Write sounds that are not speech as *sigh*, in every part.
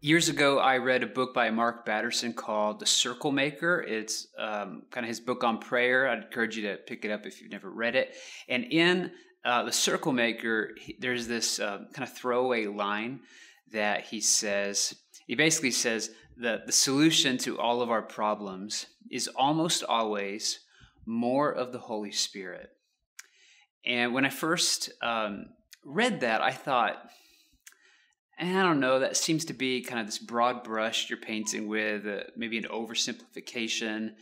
years ago, I read a book by Mark Batterson called The Circle Maker. It's um, kind of his book on prayer. I'd encourage you to pick it up if you've never read it. And in uh, The Circle Maker, he, there's this uh, kind of throwaway line that he says. He basically says that the solution to all of our problems is almost always more of the Holy Spirit. And when I first um, read that, I thought, and I don't know, that seems to be kind of this broad brush you're painting with, uh, maybe an oversimplification.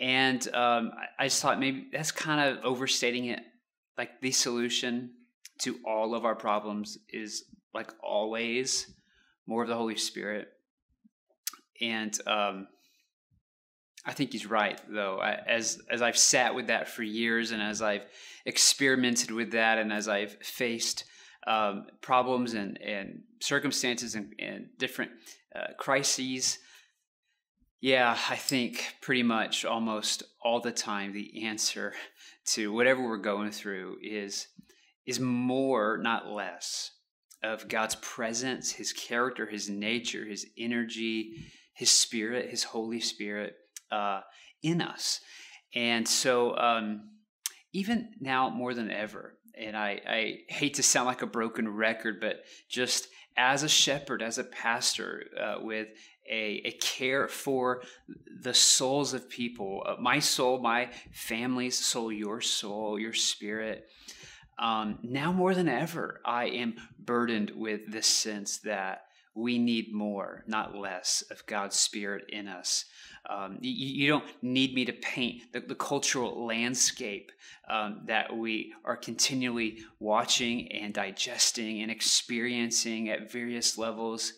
And um, I just thought maybe that's kind of overstating it. Like the solution to all of our problems is like always more of the Holy Spirit. And um, I think he's right, though. I, as as I've sat with that for years, and as I've experimented with that, and as I've faced um, problems and, and circumstances and, and different uh, crises. Yeah, I think pretty much almost all the time the answer to whatever we're going through is is more, not less, of God's presence, His character, His nature, His energy, His Spirit, His Holy Spirit uh, in us. And so, um, even now more than ever, and I, I hate to sound like a broken record, but just as a shepherd, as a pastor, uh, with a, a, care for the souls of people, uh, my soul, my family's soul, your soul, your spirit. Um, now more than ever, I am burdened with this sense that we need more, not less, of God's Spirit in us. Um, you, you, don't need me to paint the, the cultural landscape um, that we are continually watching and digesting and experiencing at various levels.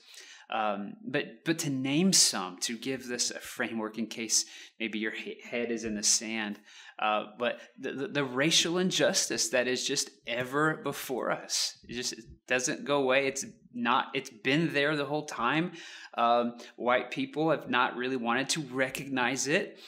Um, but but to name some, to give this a framework in case maybe your head is in the sand. Uh, but the, the, the, racial injustice that is just ever before us, it just it doesn't go away. It's not. It's been there the whole time. Um, white people have not really wanted to recognize it,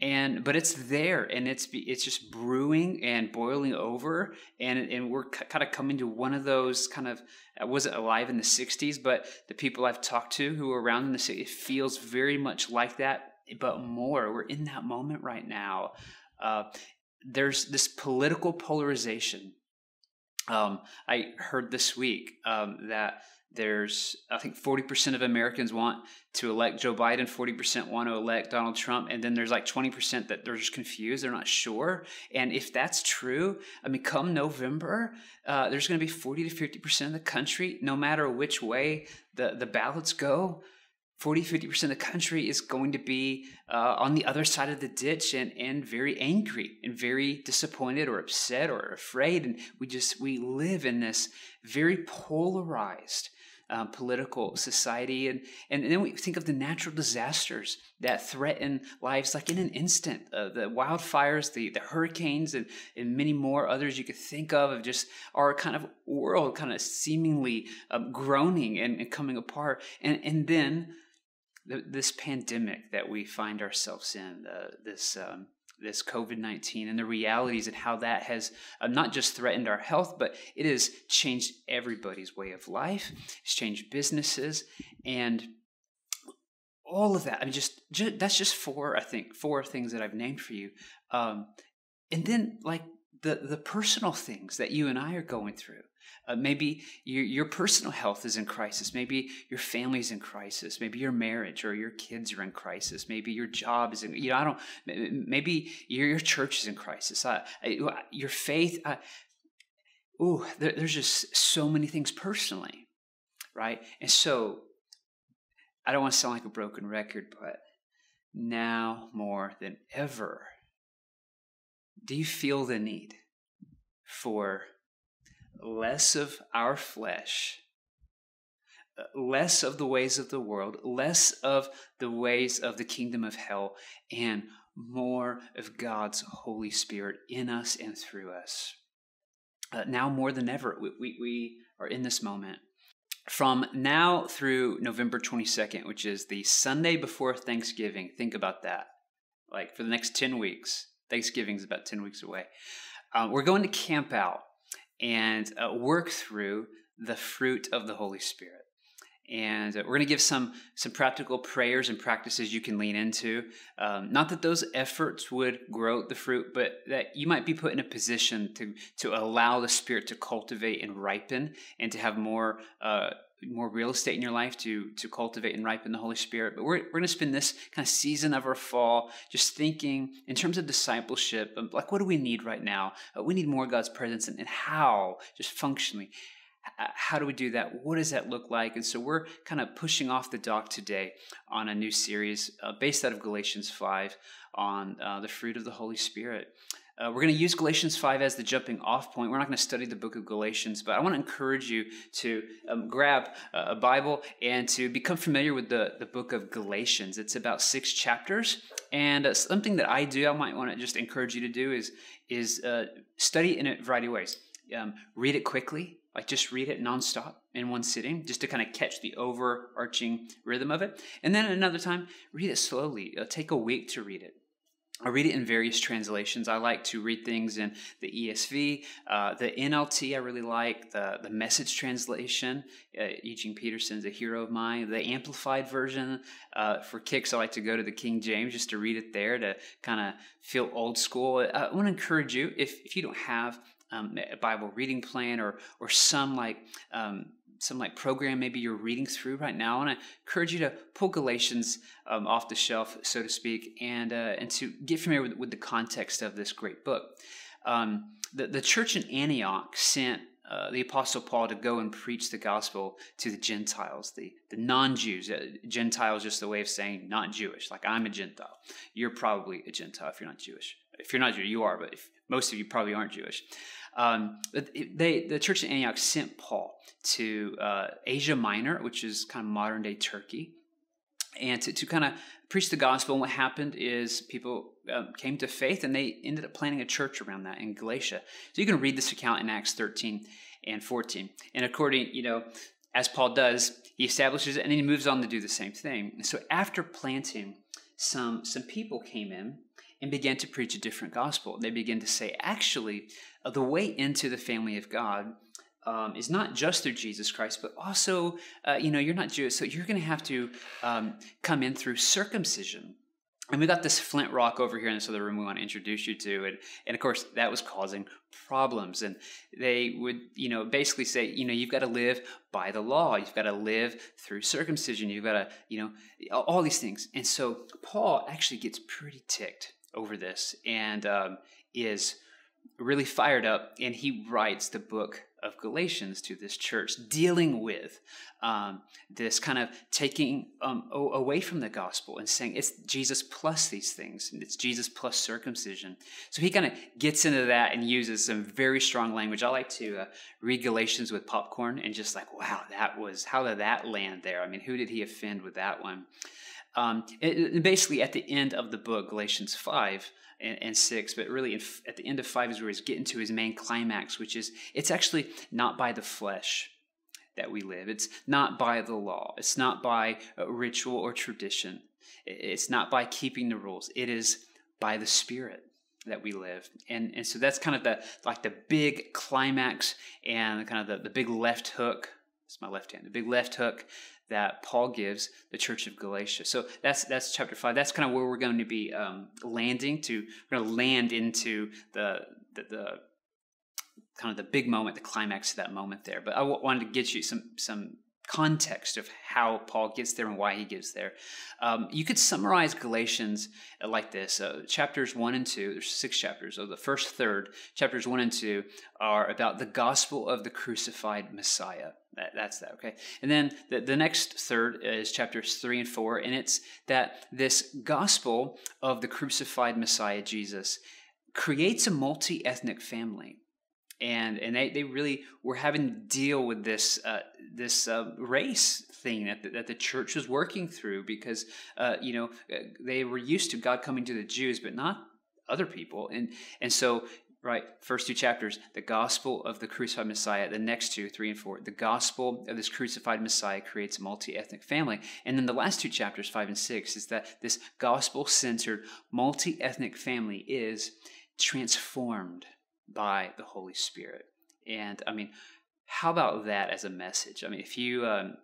and but it's there, and it's it's just brewing and boiling over, and and we're kind of coming to one of those kind of. I wasn't alive in the '60s, but the people I've talked to who are around in the city, it feels very much like that, but more. We're in that moment right now uh, there's this political polarization. Um, I heard this week um, that there's, I think, 40% of Americans want to elect Joe Biden, 40% want to elect Donald Trump, and then there's like 20% that they're just confused, they're not sure. And if that's true, I mean, come November, uh, there's going to be 40 to 50% of the country, no matter which way the, the ballots go, 40 50% of the country is going to be uh, on the other side of the ditch and, and very angry and very disappointed or upset or afraid. And we just we live in this very polarized uh, political society. And, and then we think of the natural disasters that threaten lives like in an instant uh, the wildfires the, the hurricanes and, and many more others you could think of of just our kind of world kind of seemingly um, groaning and, and coming apart. And, and then this pandemic that we find ourselves in, uh, this um, this COVID nineteen, and the realities and how that has uh, not just threatened our health, but it has changed everybody's way of life. It's changed businesses and all of that. I mean, just, just that's just four, I think, four things that I've named for you. Um, and then like the the personal things that you and I are going through. Uh, maybe your, your personal health is in crisis. Maybe your family's in crisis. Maybe your marriage or your kids are in crisis. Maybe your job is in, you know, I don't, maybe your, your church is in crisis. Uh, your faith, uh, ooh, there, there's just so many things personally, right? And so I don't want to sound like a broken record, but now more than ever, do you feel the need for less of our flesh, less of the ways of the world, less of the ways of the kingdom of hell, and more of God's Holy Spirit in us and through us. Uh, now more than ever, we, we, we are in this moment. From now through November 22nd, which is the Sunday before Thanksgiving, think about that. Like for the next 10 weeks, Thanksgiving is about 10 weeks away. Uh, we're going to camp out and uh, work through the fruit of the Holy Spirit. and uh, we're going to give some some practical prayers and practices you can lean into. Um, not that those efforts would grow the fruit, but that you might be put in a position to to allow the Spirit to cultivate and ripen, and to have more. Uh, more real estate in your life to to cultivate and ripen the Holy Spirit. But we're, we're going to spend this kind of season of our fall just thinking in terms of discipleship, like what do we need right now? Uh, we need more God's presence and, and how, just functionally, how do we do that? What does that look like? And so we're kind of pushing off the dock today on a new series uh, based out of Galatians 5 on uh, the fruit of the Holy Spirit. Uh, we're going to use Galatians 5 as the jumping off point. We're not going to study the book of Galatians, but I want to encourage you to um, grab a Bible and to become familiar with the, the book of Galatians. It's about six chapters. And uh, something that I do, I might want to just encourage you to do is, is uh, study in a variety of ways. Um, read it quickly, like just read it nonstop in one sitting, just to kind of catch the overarching rhythm of it. And then another time, read it slowly. It'll take a week to read it. I read it in various translations. I like to read things in the ESV, uh, the NLT. I really like the the Message translation. Uh, Eugene Peterson's a hero of mine. The Amplified version uh, for kicks, I like to go to the King James just to read it there to kind of feel old school. I want to encourage you if if you don't have um, a Bible reading plan or or some like um, some like program maybe you're reading through right now, and I encourage you to pull Galatians um, off the shelf, so to speak, and uh, and to get familiar with, with, the context of this great book. Um, the the church in Antioch sent uh, the apostle paul to go and preach the gospel to the gentiles the, the non-jews. Uh, gentiles just a way of saying not jewish. Like i'm a gentile. You're probably a gentile if you're not jewish. If you're not jewish you are but if, most of you probably aren't jewish um, they, the church in Antioch sent Paul to uh, Asia Minor, which is kind of modern day Turkey, and to, to kind of preach the gospel. And what happened is people um, came to faith and they ended up planting a church around that in Galatia. So you can read this account in Acts 13 and 14. And according, you know, as Paul does, he establishes it and then he moves on to do the same thing. So after planting, some some people came in and began to preach a different gospel. They began to say, actually, uh, the way into the family of God um, is not just through Jesus Christ, but also, uh, you know, you're not Jewish, so you're going to have to um, come in through circumcision. And we got this flint rock over here in this other room we want to introduce you to. And, and of course, that was causing problems. And they would, you know, basically say, you know, you've got to live by the law. You've got to live through circumcision. You've got to, you know, all these things. And so Paul actually gets pretty ticked over this and um, is really fired up. And he writes the book of Galatians to this church, dealing with um, this kind of taking um, away from the gospel and saying it's Jesus plus these things, and it's Jesus plus circumcision. So he kind of gets into that and uses some very strong language. I like to uh, read Galatians with popcorn and just like, wow, that was how did that land there? I mean, who did he offend with that one? Um, it, basically, at the end of the book, Galatians 5, and, and six, but really at the end of five is where he's getting to his main climax, which is it's actually not by the flesh that we live. It's not by the law. It's not by ritual or tradition. It's not by keeping the rules. It is by the Spirit that we live. And, and so that's kind of the like the big climax and kind of the, the big left hook. It's my left hand, the big left hook that Paul gives the church of Galatia. So that's that's chapter five. That's kind of where we're going to be um, landing to. We're going to land into the, the, the kind of the big moment, the climax of that moment there. But I w- wanted to get you some some context of how Paul gets there and why he gets there. Um, you could summarize Galatians like this uh, chapters 1 and 2, there's six chapters. So the first third, chapters 1 and 2, are about the gospel of the crucified Messiah. That, that's that, okay? And then the, the next third is chapters 3 and 4, and it's that this gospel of the crucified Messiah, Jesus, creates a multi ethnic family and and they, they really were having to deal with this uh, this uh, race thing that the, that the church was working through because uh, you know uh, they were used to God coming to the Jews but not other people. And and so right first two chapters the gospel of the crucified Messiah the next two three and four the gospel of this crucified Messiah creates a multi-ethnic family. And then the last two chapters five and six is that this gospel centered multi-ethnic family is transformed by the Holy Spirit. And I mean, how about that as a message? I mean, if you um,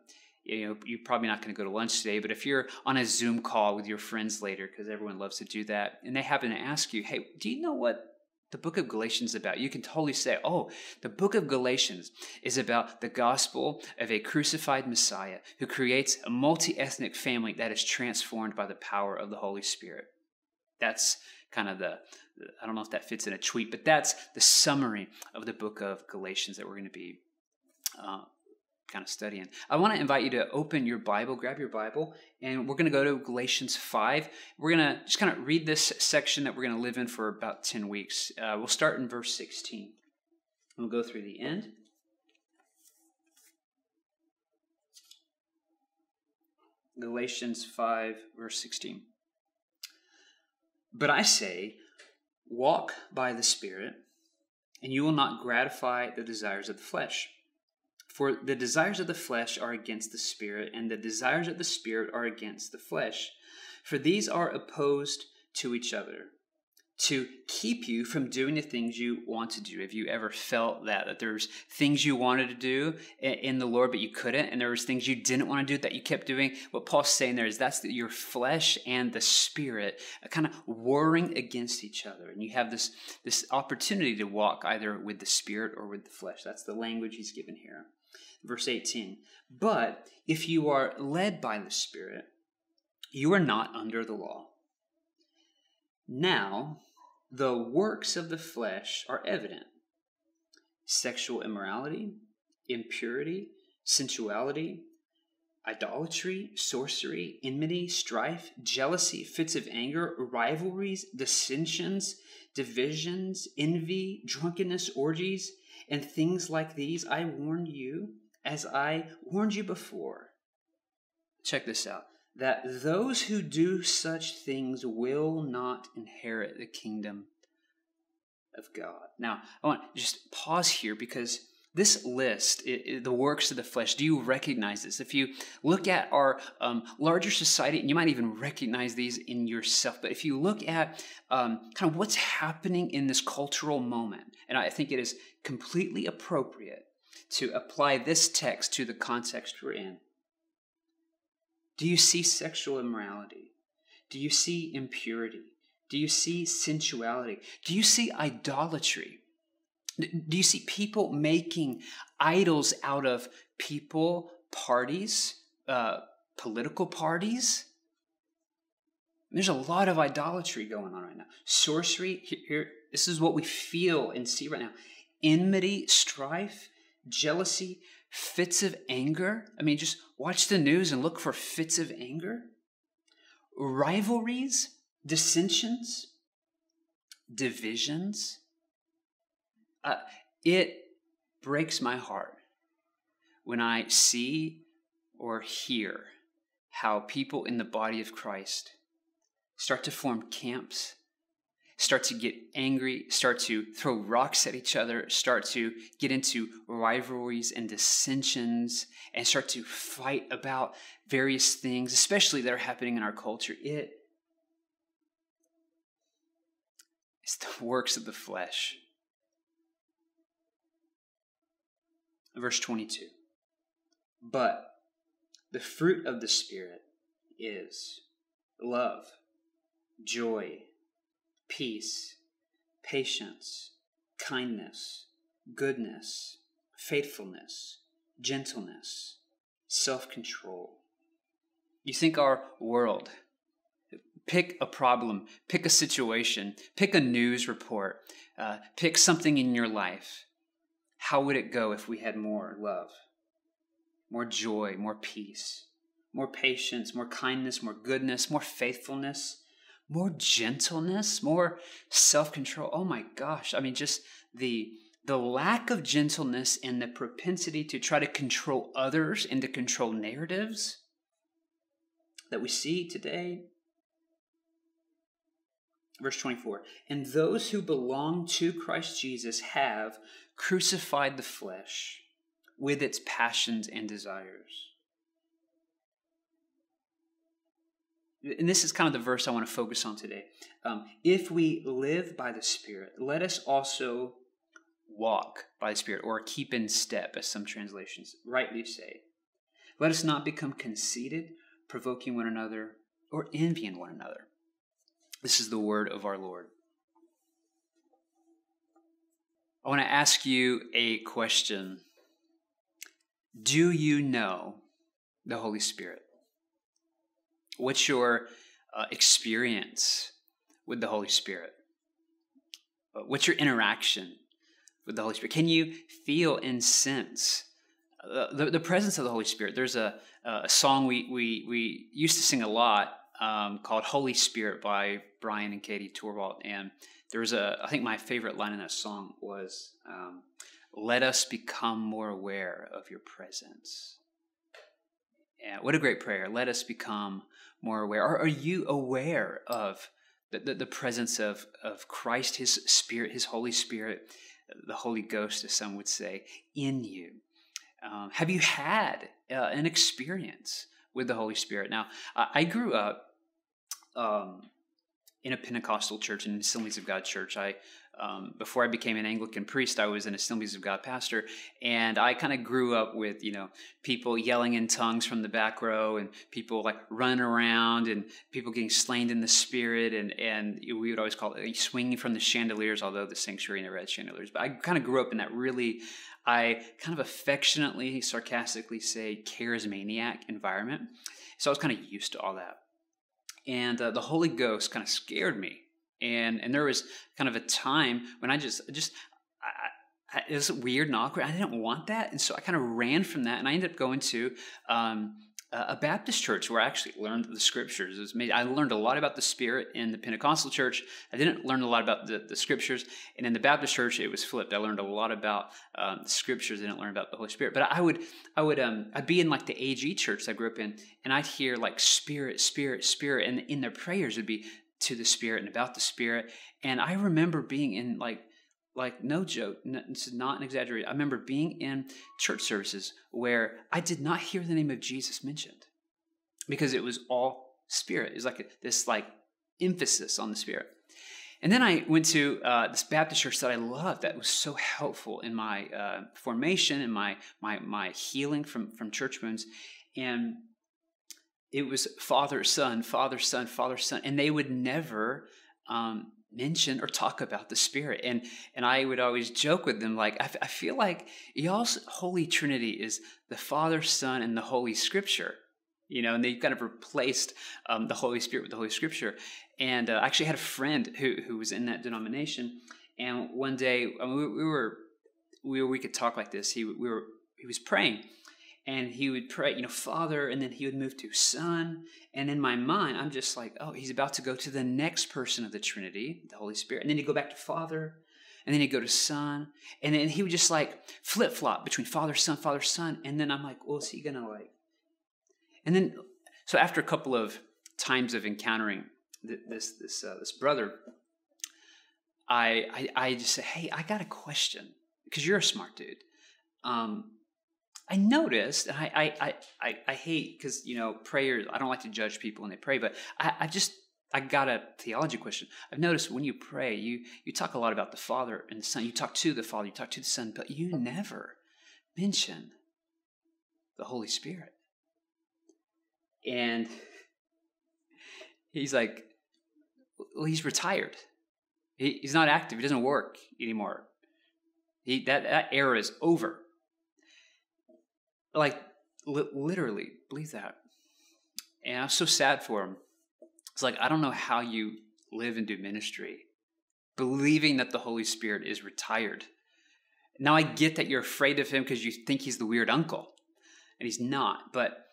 you know you're probably not going to go to lunch today but if you're on a zoom call with your friends later because everyone loves to do that and they happen to ask you hey do you know what the book of galatians is about you can totally say oh the book of galatians is about the gospel of a crucified messiah who creates a multi-ethnic family that is transformed by the power of the holy spirit that's kind of the i don't know if that fits in a tweet but that's the summary of the book of galatians that we're going to be uh, kind of studying. I want to invite you to open your Bible, grab your Bible, and we're going to go to Galatians 5. We're going to just kind of read this section that we're going to live in for about 10 weeks. Uh, we'll start in verse 16. We'll go through the end. Galatians 5, verse 16. But I say, walk by the Spirit, and you will not gratify the desires of the flesh. For the desires of the flesh are against the Spirit, and the desires of the Spirit are against the flesh. For these are opposed to each other to keep you from doing the things you want to do. Have you ever felt that that there's things you wanted to do in the Lord but you couldn't, and there was things you didn't want to do that you kept doing? What Paul's saying there is that's your flesh and the spirit kind of warring against each other, and you have this this opportunity to walk either with the spirit or with the flesh. That's the language he's given here verse 18. But if you are led by the Spirit, you are not under the law. Now, the works of the flesh are evident sexual immorality, impurity, sensuality, idolatry, sorcery, enmity, strife, jealousy, fits of anger, rivalries, dissensions, divisions, envy, drunkenness, orgies, and things like these. I warn you as I warned you before. Check this out that those who do such things will not inherit the kingdom of God. Now, I want to just pause here because this list, it, it, the works of the flesh, do you recognize this? If you look at our um, larger society, and you might even recognize these in yourself, but if you look at um, kind of what's happening in this cultural moment, and I think it is completely appropriate to apply this text to the context we're in. Do you see sexual immorality? Do you see impurity? Do you see sensuality? Do you see idolatry? Do you see people making idols out of people, parties, uh, political parties? There's a lot of idolatry going on right now. Sorcery, here, here, this is what we feel and see right now. Enmity, strife, jealousy, fits of anger. I mean, just watch the news and look for fits of anger, rivalries, dissensions, divisions. Uh, it breaks my heart when I see or hear how people in the body of Christ start to form camps start to get angry, start to throw rocks at each other, start to get into rivalries and dissensions, and start to fight about various things, especially that are happening in our culture. It is the works of the flesh. Verse 22. But the fruit of the Spirit is love, joy, peace, patience, kindness, goodness, faithfulness, gentleness, self control. You think our world, pick a problem, pick a situation, pick a news report, uh, pick something in your life. How would it go if we had more love, more joy, more peace, more patience, more kindness, more goodness, more faithfulness? More gentleness, more self-control. Oh my gosh. I mean just the the lack of gentleness and the propensity to try to control others and to control narratives that we see today. Verse 24, and those who belong to Christ Jesus have crucified the flesh with its passions and desires. And this is kind of the verse I want to focus on today. Um, if we live by the Spirit, let us also walk by the Spirit, or keep in step, as some translations rightly say. Let us not become conceited, provoking one another, or envying one another. This is the word of our Lord. I want to ask you a question. Do you know the Holy Spirit? What's your uh, experience with the Holy Spirit? Uh, what's your interaction with the Holy Spirit? Can you feel and sense uh, the, the presence of the Holy Spirit? There's a, a song we, we, we used to sing a lot um, called Holy Spirit by Brian and Katie Torwalt. And there was a, I think my favorite line in that song was, um, let us become more aware of your presence. Yeah, what a great prayer. Let us become more aware. Are, are you aware of the, the, the, presence of, of Christ, His Spirit, His Holy Spirit, the Holy Ghost, as some would say, in you? Um, have you had uh, an experience with the Holy Spirit? Now, I grew up um, in a Pentecostal church, in Assemblies of God church. I um, before I became an Anglican priest, I was an Assemblies of God pastor, and I kind of grew up with you know people yelling in tongues from the back row, and people like running around, and people getting slain in the spirit, and and we would always call it swinging from the chandeliers, although the sanctuary never had chandeliers. But I kind of grew up in that really, I kind of affectionately, sarcastically say charismaniac environment, so I was kind of used to all that, and uh, the Holy Ghost kind of scared me and and there was kind of a time when I just just I, I, it was weird and awkward. I didn't want that, and so I kind of ran from that, and I ended up going to. Um, a Baptist church where I actually learned the scriptures. It was I learned a lot about the Spirit in the Pentecostal church. I didn't learn a lot about the, the scriptures. And in the Baptist church, it was flipped. I learned a lot about um, the scriptures. I didn't learn about the Holy Spirit. But I would, I would, um, I'd be in like the AG church I grew up in, and I'd hear like Spirit, Spirit, Spirit, and in their prayers would be to the Spirit and about the Spirit. And I remember being in like like no joke, is not an exaggeration. I remember being in church services where I did not hear the name of Jesus mentioned because it was all Spirit. It was like a, this like emphasis on the Spirit. And then I went to uh, this Baptist church that I loved that was so helpful in my uh, formation and my my my healing from from church wounds. And it was father son father son father son and they would never um, mention or talk about the spirit. And and i would always joke with them like I, I feel like y'all's holy trinity is the father son and the holy scripture you know and they kind of replaced um, the holy spirit with the holy scripture. And uh, i actually had a friend who, who was in that denomination and one day I mean, we, we, were we, we could talk like this. He, we were, he was praying and he would pray, you know, Father, and then he would move to Son. And in my mind, I'm just like, oh, he's about to go to the next person of the Trinity, the Holy Spirit. And then he'd go back to Father, and then he'd go to Son. And then he would just like flip flop between Father, Son, Father, Son. And then I'm like, well, is he going to like. And then, so after a couple of times of encountering this, this, uh, this brother, I, I, I just say, hey, I got a question because you're a smart dude. Um, I noticed, and I I I, I hate because you know prayers. I don't like to judge people when they pray, but I, I just I got a theology question. I've noticed when you pray, you you talk a lot about the Father and the Son. You talk to the Father, you talk to the Son, but you hmm. never mention the Holy Spirit. And he's like, well, he's retired. He, he's not active. He doesn't work anymore. He, that, that era is over. Like, li- literally, believe that. And I was so sad for him. It's like, I don't know how you live and do ministry believing that the Holy Spirit is retired. Now, I get that you're afraid of him because you think he's the weird uncle, and he's not. But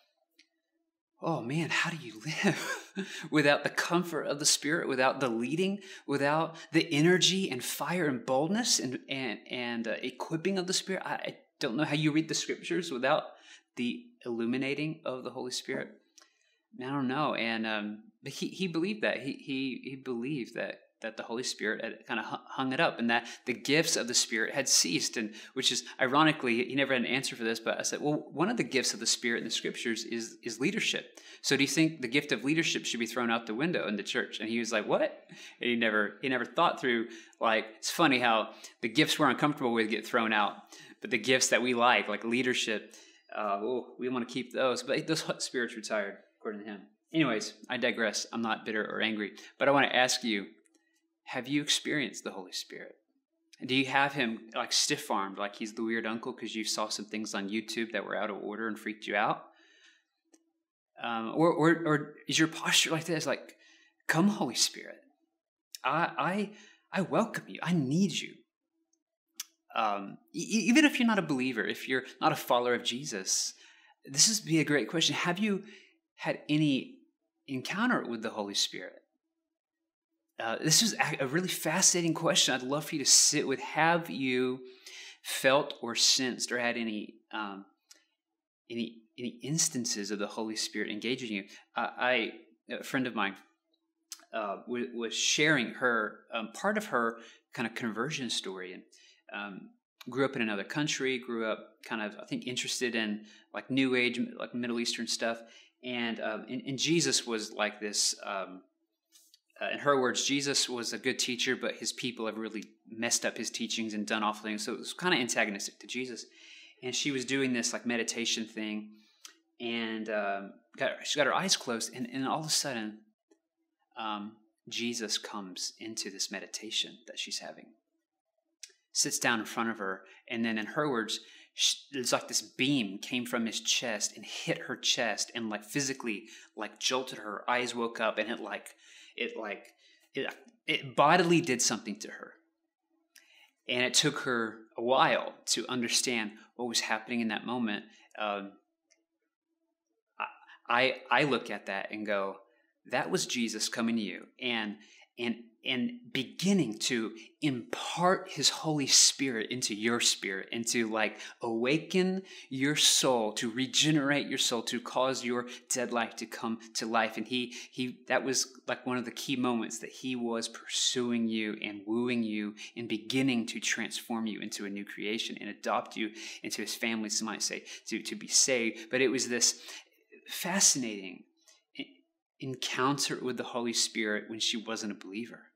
oh man, how do you live *laughs* without the comfort of the Spirit, without the leading, without the energy and fire and boldness and and and uh, equipping of the Spirit? I, don't know how you read the Scriptures without the illuminating of the Holy Spirit. I don't know, and um, but he he believed that he he he believed that that the Holy Spirit had kind of hung it up and that the gifts of the Spirit had ceased. And which is ironically, he never had an answer for this, but I said, well, one of the gifts of the Spirit in the scriptures is, is leadership. So do you think the gift of leadership should be thrown out the window in the church? And he was like, what? And he never, he never thought through, like, it's funny how the gifts we're uncomfortable with get thrown out, but the gifts that we like, like leadership, Uh, we want to keep those, but those *laughs* spirits retired, according to him. Anyways, I digress. I'm not bitter or angry, but I want to ask you: Have you experienced the Holy Spirit? Do you have him like stiff armed, like he's the weird uncle because you saw some things on YouTube that were out of order and freaked you out? Um, or, or, or is your posture like this? Like, come, Holy Spirit. I, I, I welcome you. I need you. Um, e- even if you're not a believer, if you're not a follower of Jesus, this would be a great question. Have you had any encounter with the Holy Spirit? Uh, this is a really fascinating question. I'd love for you to sit with. Have you felt or sensed or had any um, any any instances of the Holy Spirit engaging you? Uh, I a friend of mine uh, was sharing her um, part of her kind of conversion story and um, grew up in another country. Grew up kind of I think interested in like New Age, like Middle Eastern stuff, and um, and, and, Jesus was like this um, uh, in her words, Jesus was a good teacher, but his people have really messed up his teachings and done awful things. So it was kind of antagonistic to Jesus. And she was doing this like meditation thing, and um, got, she got her eyes closed, and, and all of a sudden, um, Jesus comes into this meditation that she's having, sits down in front of her, and then in her words, it's like this beam came from his chest and hit her chest and like physically like jolted her. Eyes woke up and it like it like it, it bodily did something to her. And it took her a while to understand what was happening in that moment. Um, I, I look at that and go that was jesus coming to you. And and and beginning to impart his holy spirit into your spirit and to like awaken your soul to regenerate your soul to cause your dead life to come to life and he he that was like one of the key moments that he was pursuing you and wooing you and beginning to transform you into a new creation and adopt you into his family some might say to to be saved but it was this fascinating encounter with the Holy Spirit when she wasn't a believer.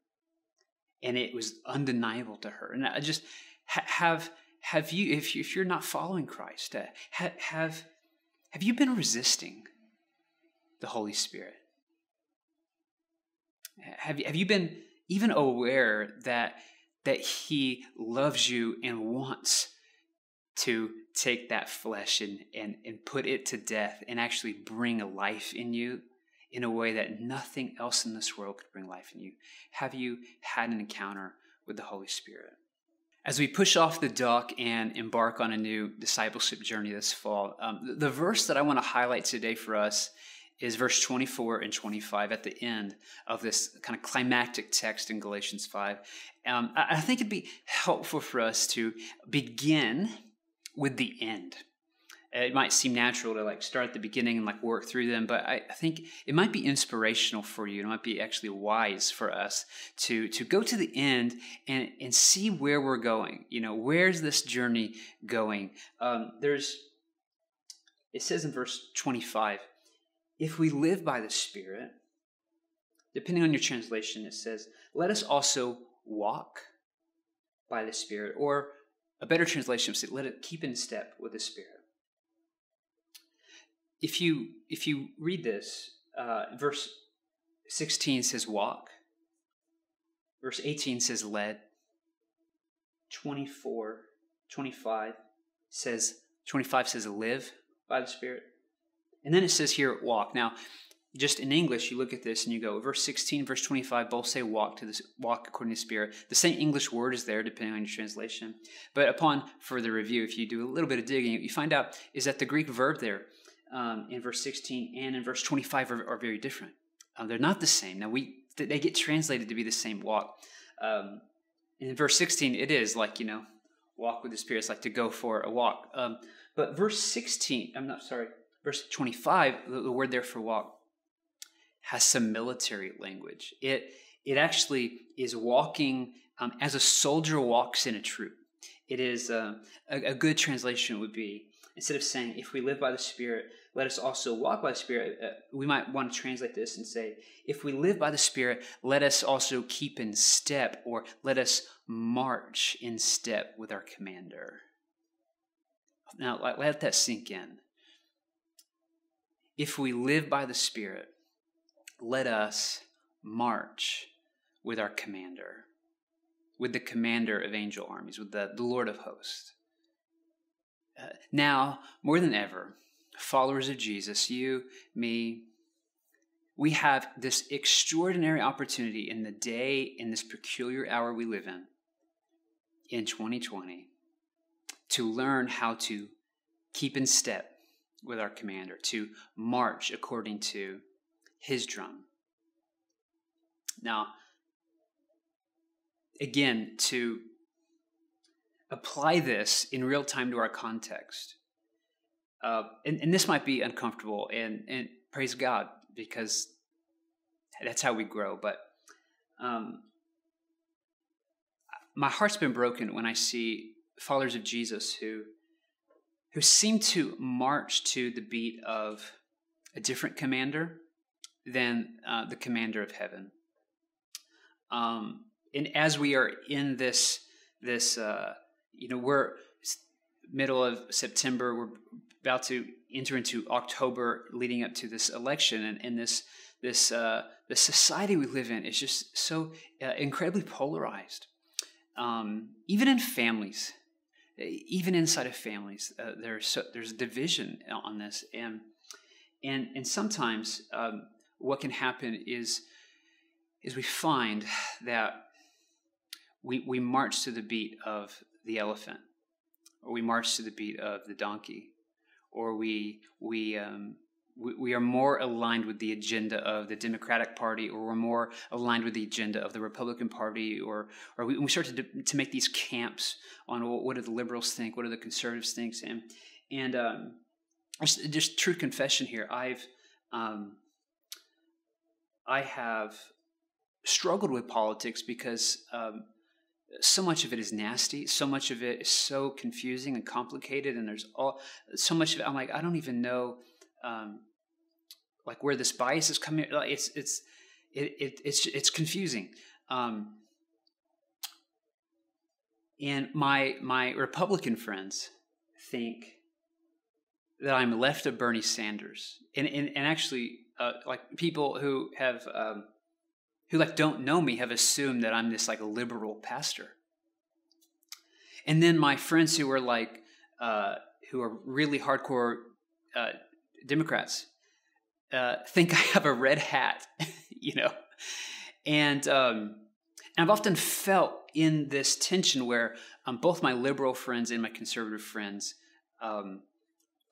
And it was undeniable to her. And I just have have you if, you, if you're not following Christ, uh, have have you been resisting the Holy Spirit? Have you, have you been even aware that that he loves you and wants to take that flesh and, and, and put it to death and actually bring a life in you in a way that nothing else in this world could bring life in you? Have you had an encounter with the Holy Spirit? As we push off the dock and embark on a new discipleship journey this fall, um, the verse that I want to highlight today for us is verse 24 and 25 at the end of this kind of climactic text in Galatians 5. Um, I think it'd be helpful for us to begin with the end it might seem natural to like start at the beginning and like work through them but I, think it might be inspirational for you. It might be actually wise for us to to go to the end and and see where we're going. You know where's this journey going? Um, there's it says in verse 25 if we live by the spirit depending on your translation it says let us also walk by the spirit or a better translation would say let it keep in step with the spirit if you if you read this, uh, verse 16 says walk. Verse 18 says led. 24, 25 says 25 says live by the Spirit. And then it says here walk. Now, just in English, you look at this and you go, verse 16, verse 25, both say walk to this walk according to Spirit. The same English word is there, depending on your translation. But upon further review, if you do a little bit of digging, you find out is that the Greek verb there um, in verse 16 and in verse 25 are, are very different. Um, they're not the same. Now, we they get translated to be the same walk. Um, in verse 16, it is like, you know, walk with the Spirit. It's like to go for a walk. Um, but verse 16, I'm not sorry, verse 25, the, the word there for walk has some military language. It, it actually is walking um, as a soldier walks in a troop. It is uh, a, a good translation would be instead of saying, if we live by the Spirit, let us also walk by the Spirit, uh, we might want to translate this and say, if we live by the Spirit, let us also keep in step, or let us march in step with our commander. Now, let that sink in. if we live by the Spirit, let us march with our commander, with the commander of angel armies, with the, the Lord of hosts. Now, more than ever, followers of Jesus, you, me, we have this extraordinary opportunity in the day, in this peculiar hour we live in, in 2020, to learn how to keep in step with our commander, to march according to his drum. Now, again, to apply this in real time to our context, uh, and, and, this might be uncomfortable, and, and praise God, because that's how we grow. But um, my heart's been broken when I see followers of Jesus who who seem to march to the beat of a different commander than uh, the commander of heaven. Um, and as we are in this, this uh, you know, we're middle of September. We're about to enter into October, leading up to this election, and, and this this uh, the society we live in is just so uh, incredibly polarized. Um, even in families, even inside of families, uh, there's so, there's division on this, and and and sometimes um, what can happen is is we find that we we march to the beat of the elephant, or we march to the beat of the donkey, or we we um, we, are more aligned with the agenda of the Democratic Party, or we're more aligned with the agenda of the Republican Party, or or we, we start to to make these camps on what, what do the liberals think, what do the conservatives think, and and um, just, just true confession here. I've um, I have struggled with politics because um, so much of it is nasty. So much of it is so confusing and complicated, and there's all so much of it. I'm like, I don't even know, um, like where this bias is coming. like It's it's it, it it's it's confusing. Um, and my my Republican friends think that I'm left of Bernie Sanders, and and, and actually, uh, like people who have um, who like don't know me have assumed that I'm this like liberal pastor. And then my friends who are like uh, who are really hardcore uh, Democrats uh, think *laughs* I have a red hat, *laughs* you know, and um, and I've often felt in this tension where um, both my liberal friends and my conservative friends um,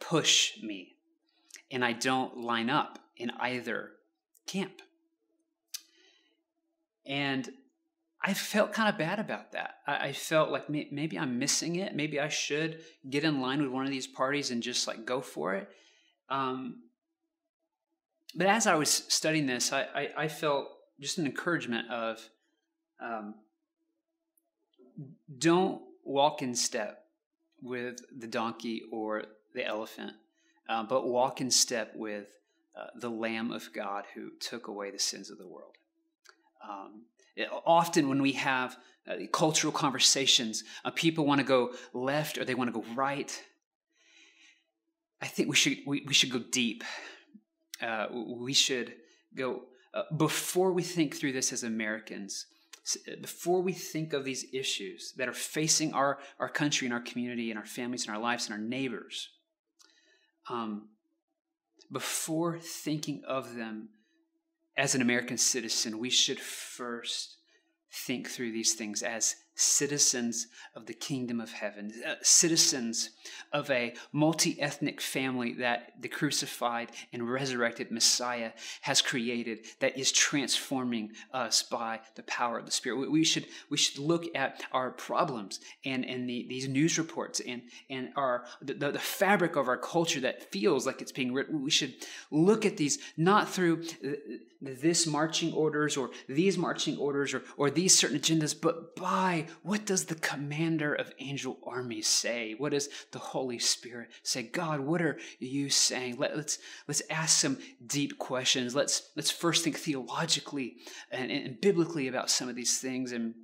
push me, and I don't line up in either camp. And I felt kind of bad about that. I, I felt like may, maybe I'm missing it. Maybe I should get in line with one of these parties and just like go for it. Um, but as I was studying this, I, I, I felt just an encouragement of um, don't walk in step with the donkey or the elephant, uh, but walk in step with uh, the Lamb of God who took away the sins of the world. Um, it, often, when we have uh, cultural conversations, uh, people want to go left or they want to go right. I think we should we, we should go deep. Uh, we should go uh, before we think through this as Americans. Uh, before we think of these issues that are facing our, our country and our community and our families and our lives and our neighbors, um, before thinking of them as an American citizen, we should first think through these things as citizens of the kingdom of heaven, uh, citizens of a multi ethnic family that the crucified and resurrected Messiah has created that is transforming us by the power of the Spirit. We should, we should look at our problems and, and the, these news reports and, and our, the, the fabric of our culture that feels like it's being written. We should look at these not through this marching orders or these marching orders or, or these certain agendas, but by what does the commander of angel armies say? What does the Holy Spirit say? God, what are you saying? Let, us let's, let's ask some deep questions. Let's let's first think theologically and, and biblically about some of these things. And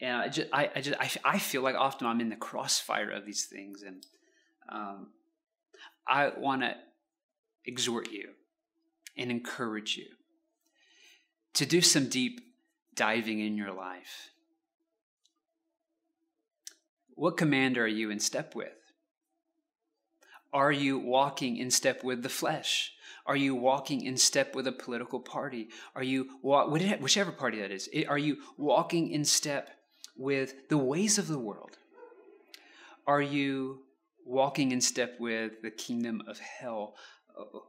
and I just I, I just I, I feel like often I'm in the crossfire of these things, and um, I want to exhort you and encourage you to do some deep diving in your life. What commander are you in step with? Are you walking in step with the flesh? Are you walking in step with a political party? Are you, whichever party that is, are you walking in step with the ways of the world? Are you walking in step with the kingdom of hell?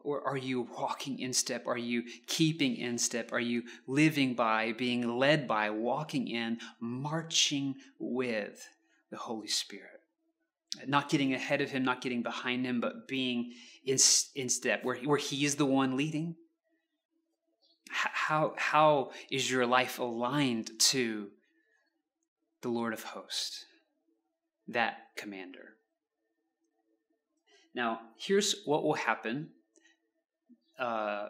Or are you walking in step? Are you keeping in step? Are you living by, being led by, walking in, marching with the Holy Spirit? Not getting ahead of Him, not getting behind Him, but being in, in step where, where He is the one leading? How, how is your life aligned to the Lord of hosts, that commander? Now, here's what will happen uh,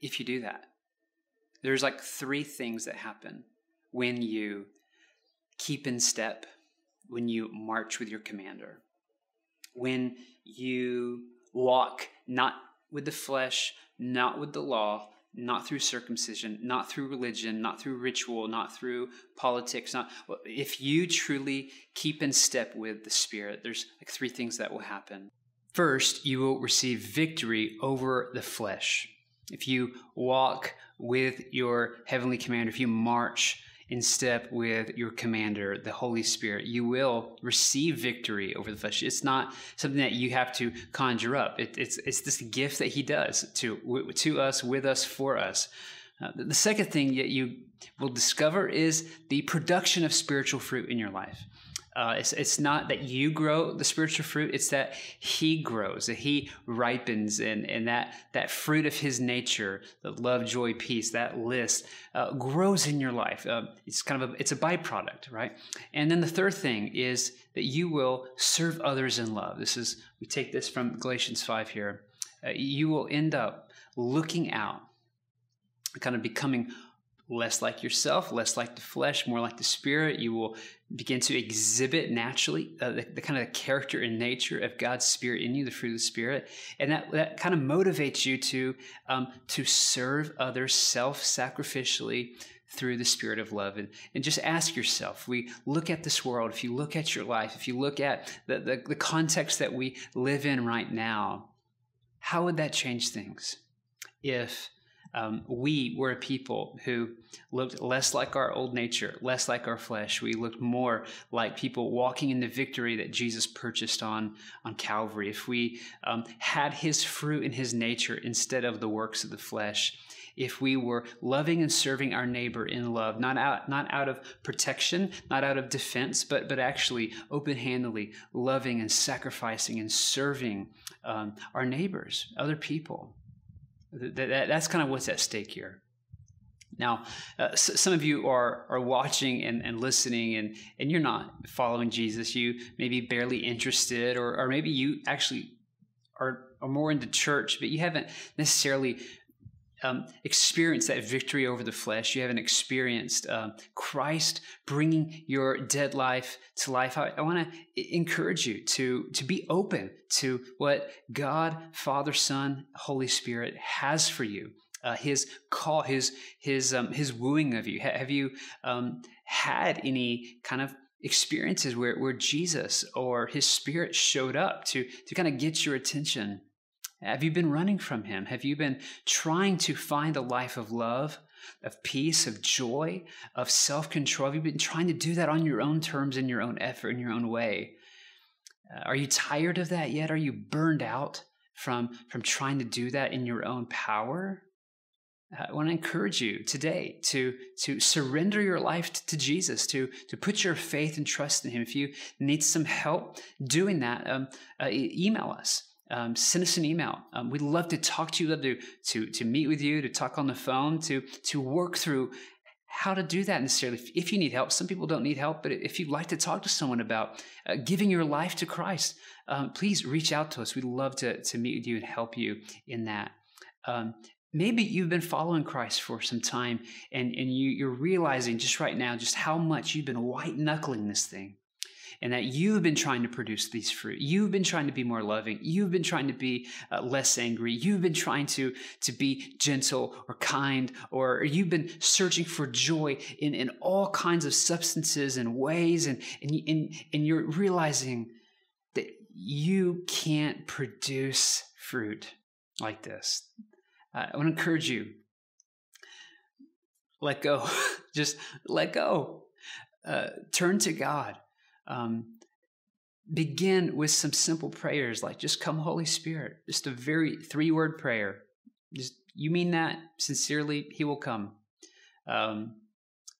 if you do that. There's like three things that happen when you keep in step, when you march with your commander, when you walk not with the flesh, not with the law, not through circumcision, not through religion, not through ritual, not through politics. Not if you truly keep in step with the Spirit, there's like three things that will happen. First, you will receive victory over the flesh. If you walk with your heavenly commander, if you march in step with your commander, the Holy Spirit, you will receive victory over the flesh. It's not something that you have to conjure up. It, it's it's this gift that He does to to us, with us, for us. Uh, the second thing that you will discover is the production of spiritual fruit in your life. Uh, it's, it's not that you grow the spiritual fruit, it's that He grows, that He ripens, and, and that, that fruit of His nature, the love, joy, peace, that list uh, grows in your life. Uh, it's kind of a, it's a byproduct, right? And then the third thing is that you will serve others in love. This is, we take this from Galatians 5 here. Uh, you will end up looking out, kind of becoming less like yourself, less like the flesh, more like the spirit. You will begin to exhibit naturally uh, the, the, kind of character and nature of God's spirit in you, the fruit of the spirit, and that that kind of motivates you to um, to serve others self-sacrificially through the spirit of love. And, and just ask yourself we look at this world if you look at your life if you look at the, the, the context that we live in right now how would that change things? If um, we were a people who looked less like our old nature, less like our flesh. We looked more like people walking in the victory that Jesus purchased on, on Calvary. If we um, had his fruit in his nature instead of the works of the flesh, if we were loving and serving our neighbor in love, not out, not out of protection, not out of defense, but, but actually open handedly loving and sacrificing and serving um, our neighbors, other people. That, that, that's kind of what's at stake here. Now, uh, some of you are are watching and, and listening, and, and you're not following Jesus. You may be barely interested, or, or maybe you actually are, are more into church, but you haven't necessarily um, experienced that victory over the flesh. You haven't experienced uh, Christ bringing your dead life to life. I, I want to encourage you to, to be open to what God, Father, Son, Holy Spirit has for you. Uh, his call, his his um, his wooing of you. Have you um, had any kind of experiences where where Jesus or His Spirit showed up to to kind of get your attention? Have you been running from Him? Have you been trying to find a life of love, of peace, of joy, of self control? Have you been trying to do that on your own terms, in your own effort, in your own way? Uh, are you tired of that yet? Are you burned out from, from trying to do that in your own power? Uh, I want to encourage you today to, to surrender your life to Jesus, to, to put your faith and trust in Him. If you need some help doing that, um, uh, email us um, send us an email. Um, we'd love to talk to you, love to, to, to meet with you, to talk on the phone, to, to work through how to do that necessarily. If, if you need help, some people don't need help, but if you'd like to talk to someone about uh, giving your life to Christ, um, please reach out to us. We'd love to, to meet with you and help you in that. Um, maybe you've been following Christ for some time and, and you, you're realizing just right now just how much you've been white knuckling this thing and that you've been trying to produce these fruit. You've been trying to be more loving. You've been trying to be uh, less angry. You've been trying to, to be gentle or kind, or you've been searching for joy in, in all kinds of substances and ways, and, and, and, and you're realizing that you can't produce fruit like this. Uh, I want to encourage you let go. *laughs* Just let go. Uh, turn to God. Um, begin with some simple prayers like just come holy spirit just a very three word prayer. Just you mean that? Sincerely he will come. Um,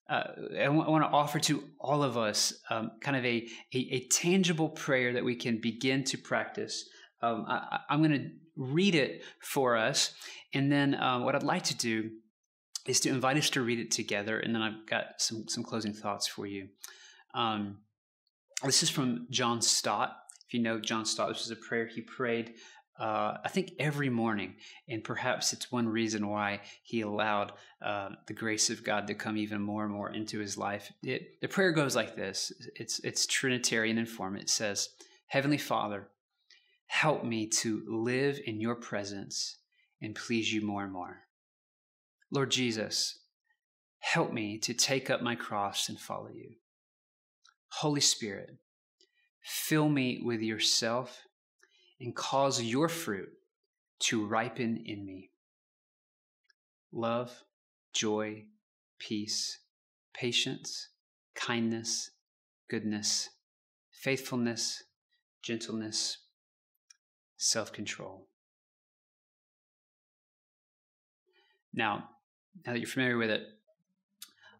uh, I, want to offer to all of us um, kind of a, a, a, tangible prayer that we can begin to practice. Um, I, am going to read it for us and then uh, what i'd like to do is to invite us to read it together, and then I've got some some closing thoughts for you. Um, this is from John Stott. If you know John Stott, this is a prayer he prayed, uh, I think, every morning, and perhaps it's one reason why he allowed uh, the grace of God to come even more and more into his life. It, the prayer goes like this: It's it's Trinitarian in form. It says, "Heavenly Father, help me to live in Your presence and please You more and more." Lord Jesus, help me to take up my cross and follow you. Holy Spirit, fill me with yourself and cause your fruit to ripen in me. Love, joy, peace, patience, kindness, goodness, faithfulness, gentleness, self control. Now, now that you're familiar with it,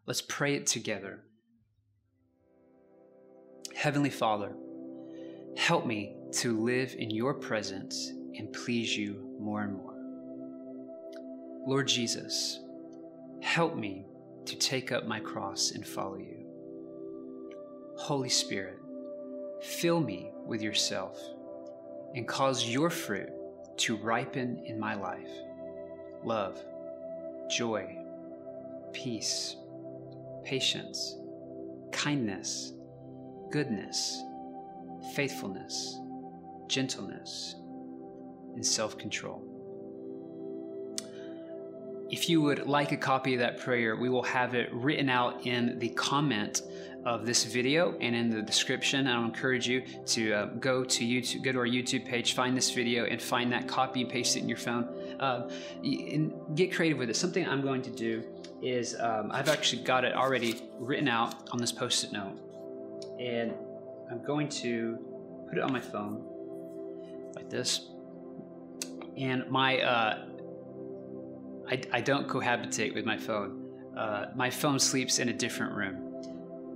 let's pray it together. Heavenly Father, help me to live in your presence and please you more and more. Lord Jesus, help me to take up my cross and follow you. Holy Spirit, fill me with yourself and cause your fruit to ripen in my life love joy, peace, patience, kindness, goodness, faithfulness, gentleness, and self control. If you would like a copy of that prayer, we will have it written out in the comment of this video and in the description. I'll encourage you to uh, go to YouTube, go to our YouTube page, find this video, and find that copy and paste it in your phone. Uh, and get creative with it. Something I'm going to do is um, I've actually got it already written out on this post-it note, and I'm going to put it on my phone like this. And my uh, I, I don't cohabitate with my phone. Uh, my phone sleeps in a different room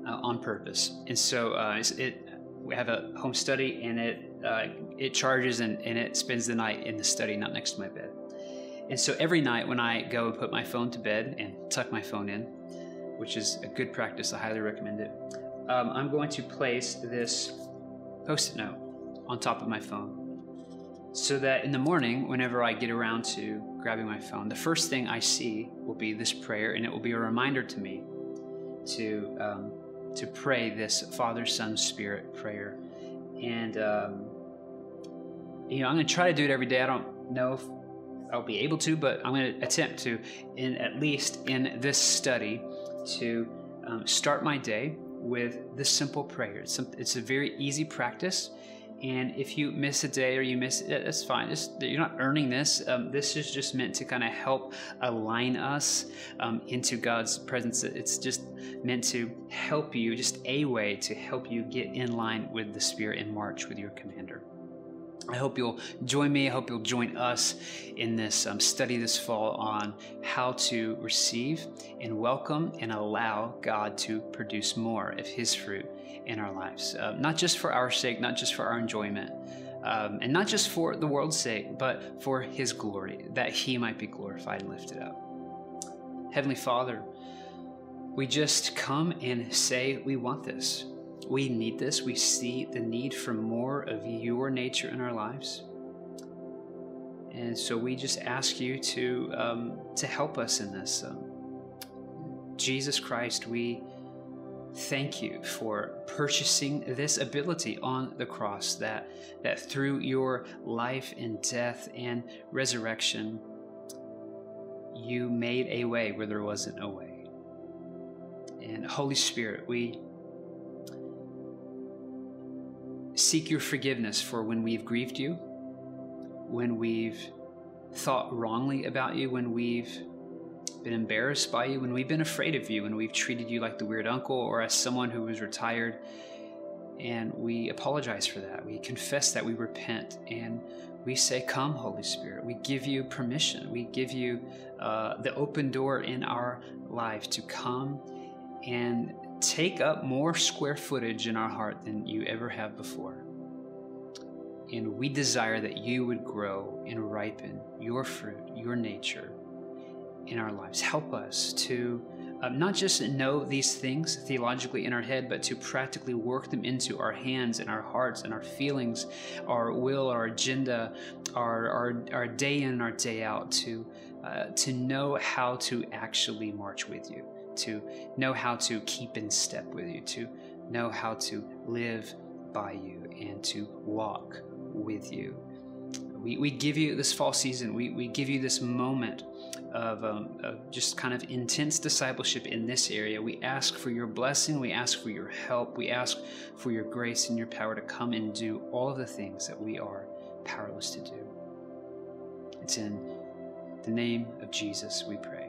uh, on purpose. And so uh, it, we have a home study and it, uh, it charges and, and it spends the night in the study, not next to my bed. And so every night when I go and put my phone to bed and tuck my phone in, which is a good practice, I highly recommend it, um, I'm going to place this post it note on top of my phone so that in the morning, whenever I get around to grabbing my phone, the first thing I see will be this prayer, and it will be a reminder to me to um, to pray this Father, Son, Spirit prayer. And, um, you know, I'm going to try to do it every day. I don't know if I'll be able to, but I'm going to attempt to, in at least in this study, to um, start my day with this simple prayer. It's, some, it's a very easy practice. And if you miss a day or you miss it, that's fine. Just, you're not earning this. Um, this is just meant to kind of help align us um, into God's presence. It's just meant to help you, just a way to help you get in line with the Spirit and march with your commander. I hope you'll join me. I hope you'll join us in this um, study this fall on how to receive and welcome and allow God to produce more of His fruit in our lives. Uh, not just for our sake, not just for our enjoyment, um, and not just for the world's sake, but for His glory, that He might be glorified and lifted up. Heavenly Father, we just come and say we want this. We need this. We see the need for more of your nature in our lives. And so we just ask you to, um, to help us in this. Um, Jesus Christ, we, thank you for purchasing this ability on the cross that that through your life and death and resurrection you made a way where there wasn't a way and holy spirit we seek your forgiveness for when we've grieved you when we've thought wrongly about you when we've been embarrassed by you, when we've been afraid of you, when we've treated you like the weird uncle or as someone who was retired. And we apologize for that. We confess that we repent and we say, Come, Holy Spirit. We give you permission. We give you uh, the open door in our life to come and take up more square footage in our heart than you ever have before. And we desire that you would grow and ripen your fruit, your nature in our lives. Help us to um, not just know these things theologically in our head, but to practically work them into our hands and our hearts and our feelings, our will, our agenda, our, our, our day in and our day out, to, uh, to know how to actually march with you, to know how to keep in step with you, to know how to live by you, and to walk with you. We, we give you this fall season, we, we give you this moment of, um, of, just kind of intense discipleship in this area. We ask for your blessing, we ask for your help, we ask for your grace and your power to come and do all of the things that we are powerless to do. It's in the name of Jesus we pray.